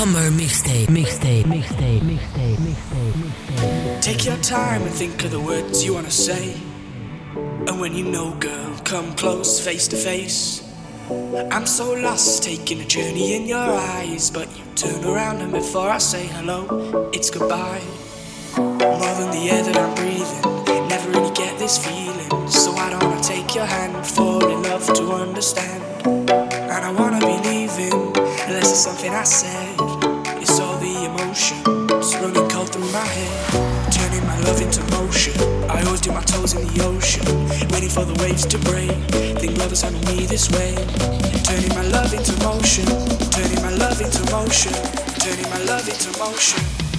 Hummer mixtape, mixtape, mixtape, mixtape, mixtape, mixtape. Take your time and think of the words you wanna say. And when you know, girl, come close, face to face. I'm so lost, taking a journey in your eyes. But you turn around, and before I say hello, it's goodbye. More than the air that I'm breathing, never really get this feeling. So I don't wanna take your hand, fall love to understand. And I wanna be leaving, unless it's something I said. Emotions running cold through my head, turning my love into motion. I always dip my toes in the ocean, waiting for the waves to break. Think love is having me this way, turning my love into motion, turning my love into motion, turning my love into motion.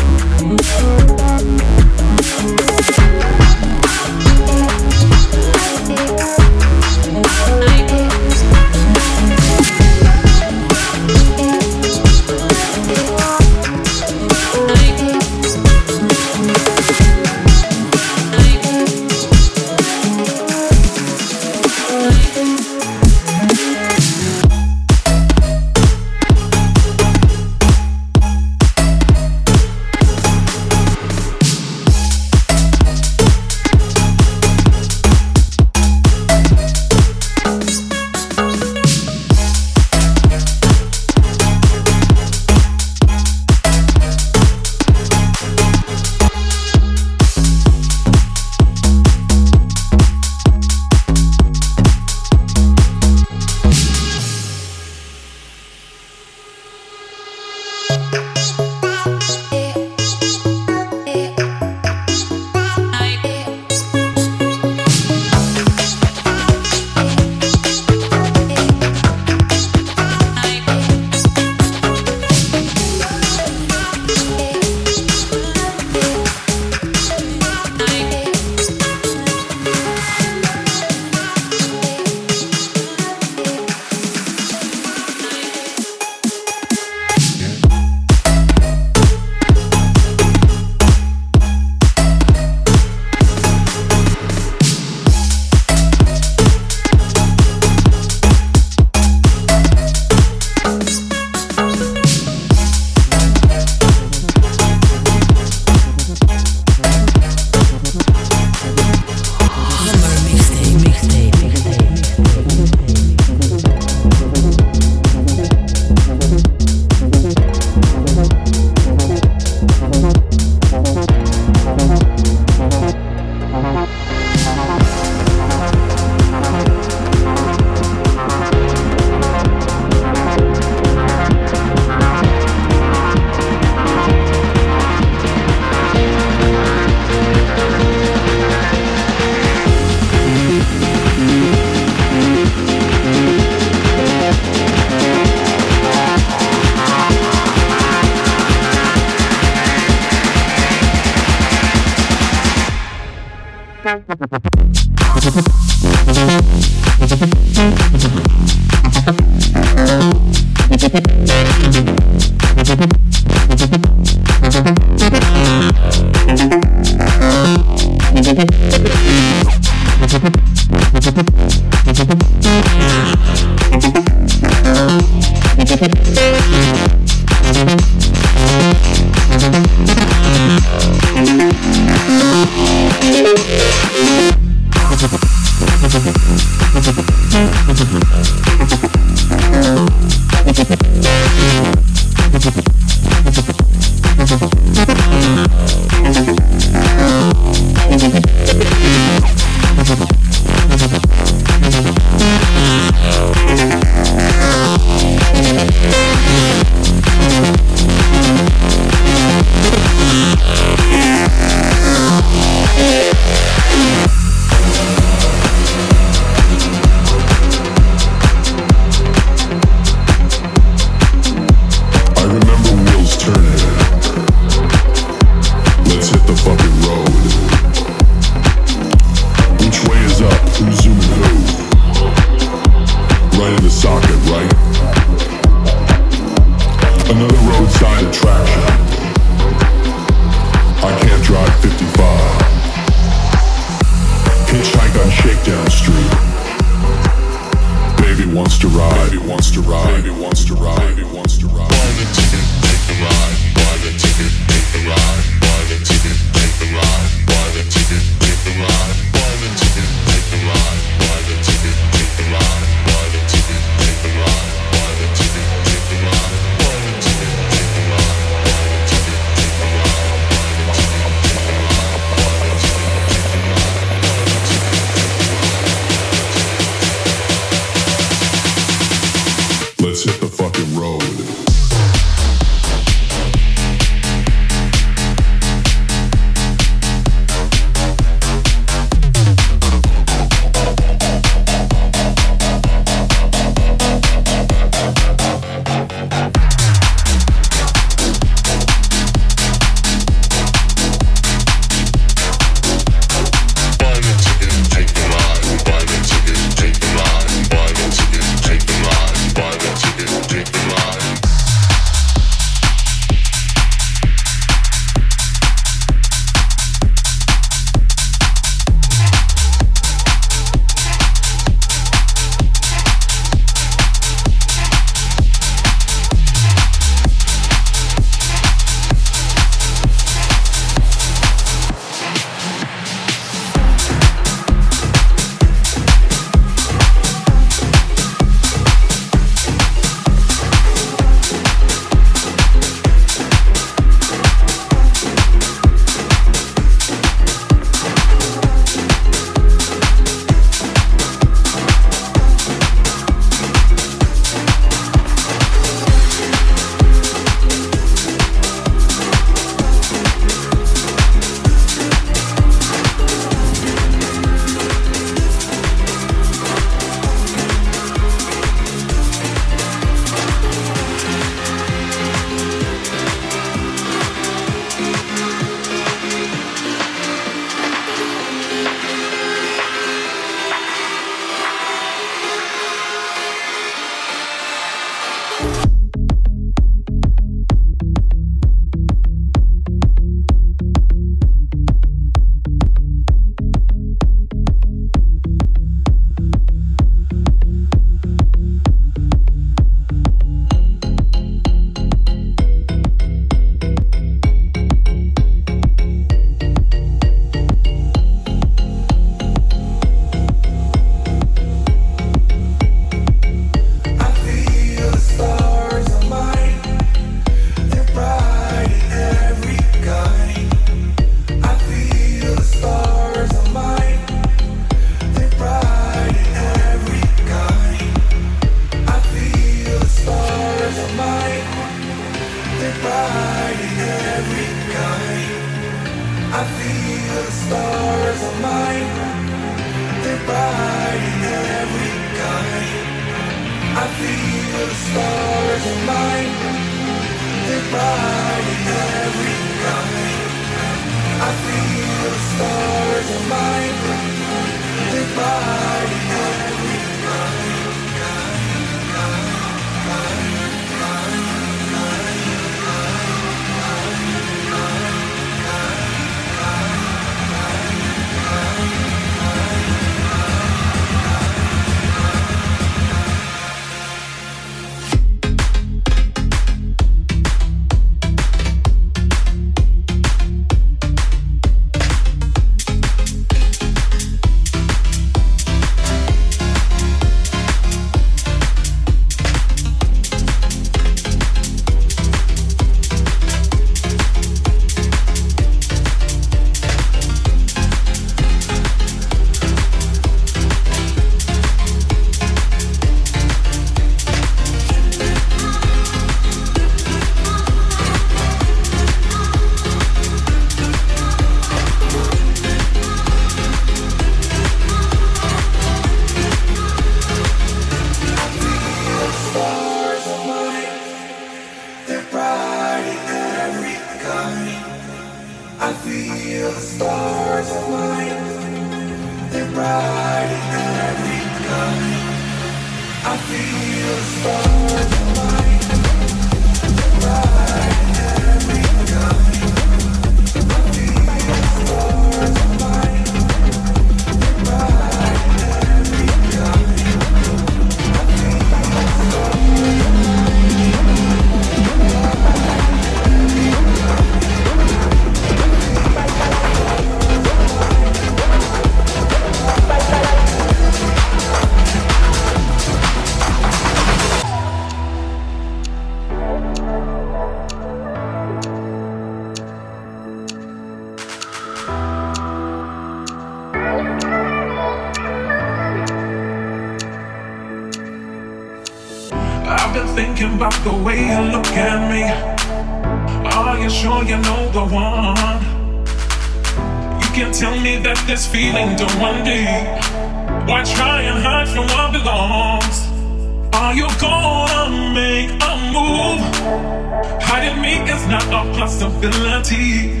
Possibility.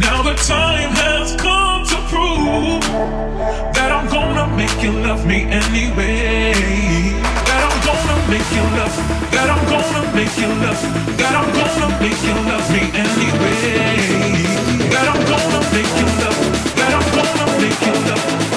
Now the time has come to prove that I'm gonna make you love me anyway that I'm gonna make you love, that I'm gonna make you love, that I'm gonna make you love me anyway. That I'm gonna make you love, that I'm gonna make you love,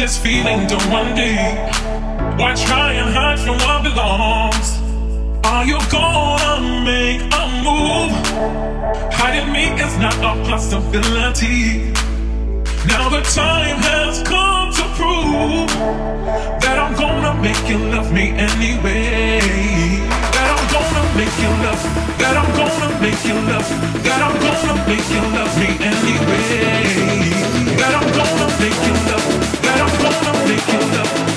this feeling don't run deep. Why try and hide from what belongs? Are you gonna make a move? Hiding me is not a possibility. Now the time has come to prove that I'm gonna make you love me anyway. Gonna make you love, that I'm gonna make you love, that I'm gonna make you love me anyway. That I'm gonna make you love, that I'm gonna make you love.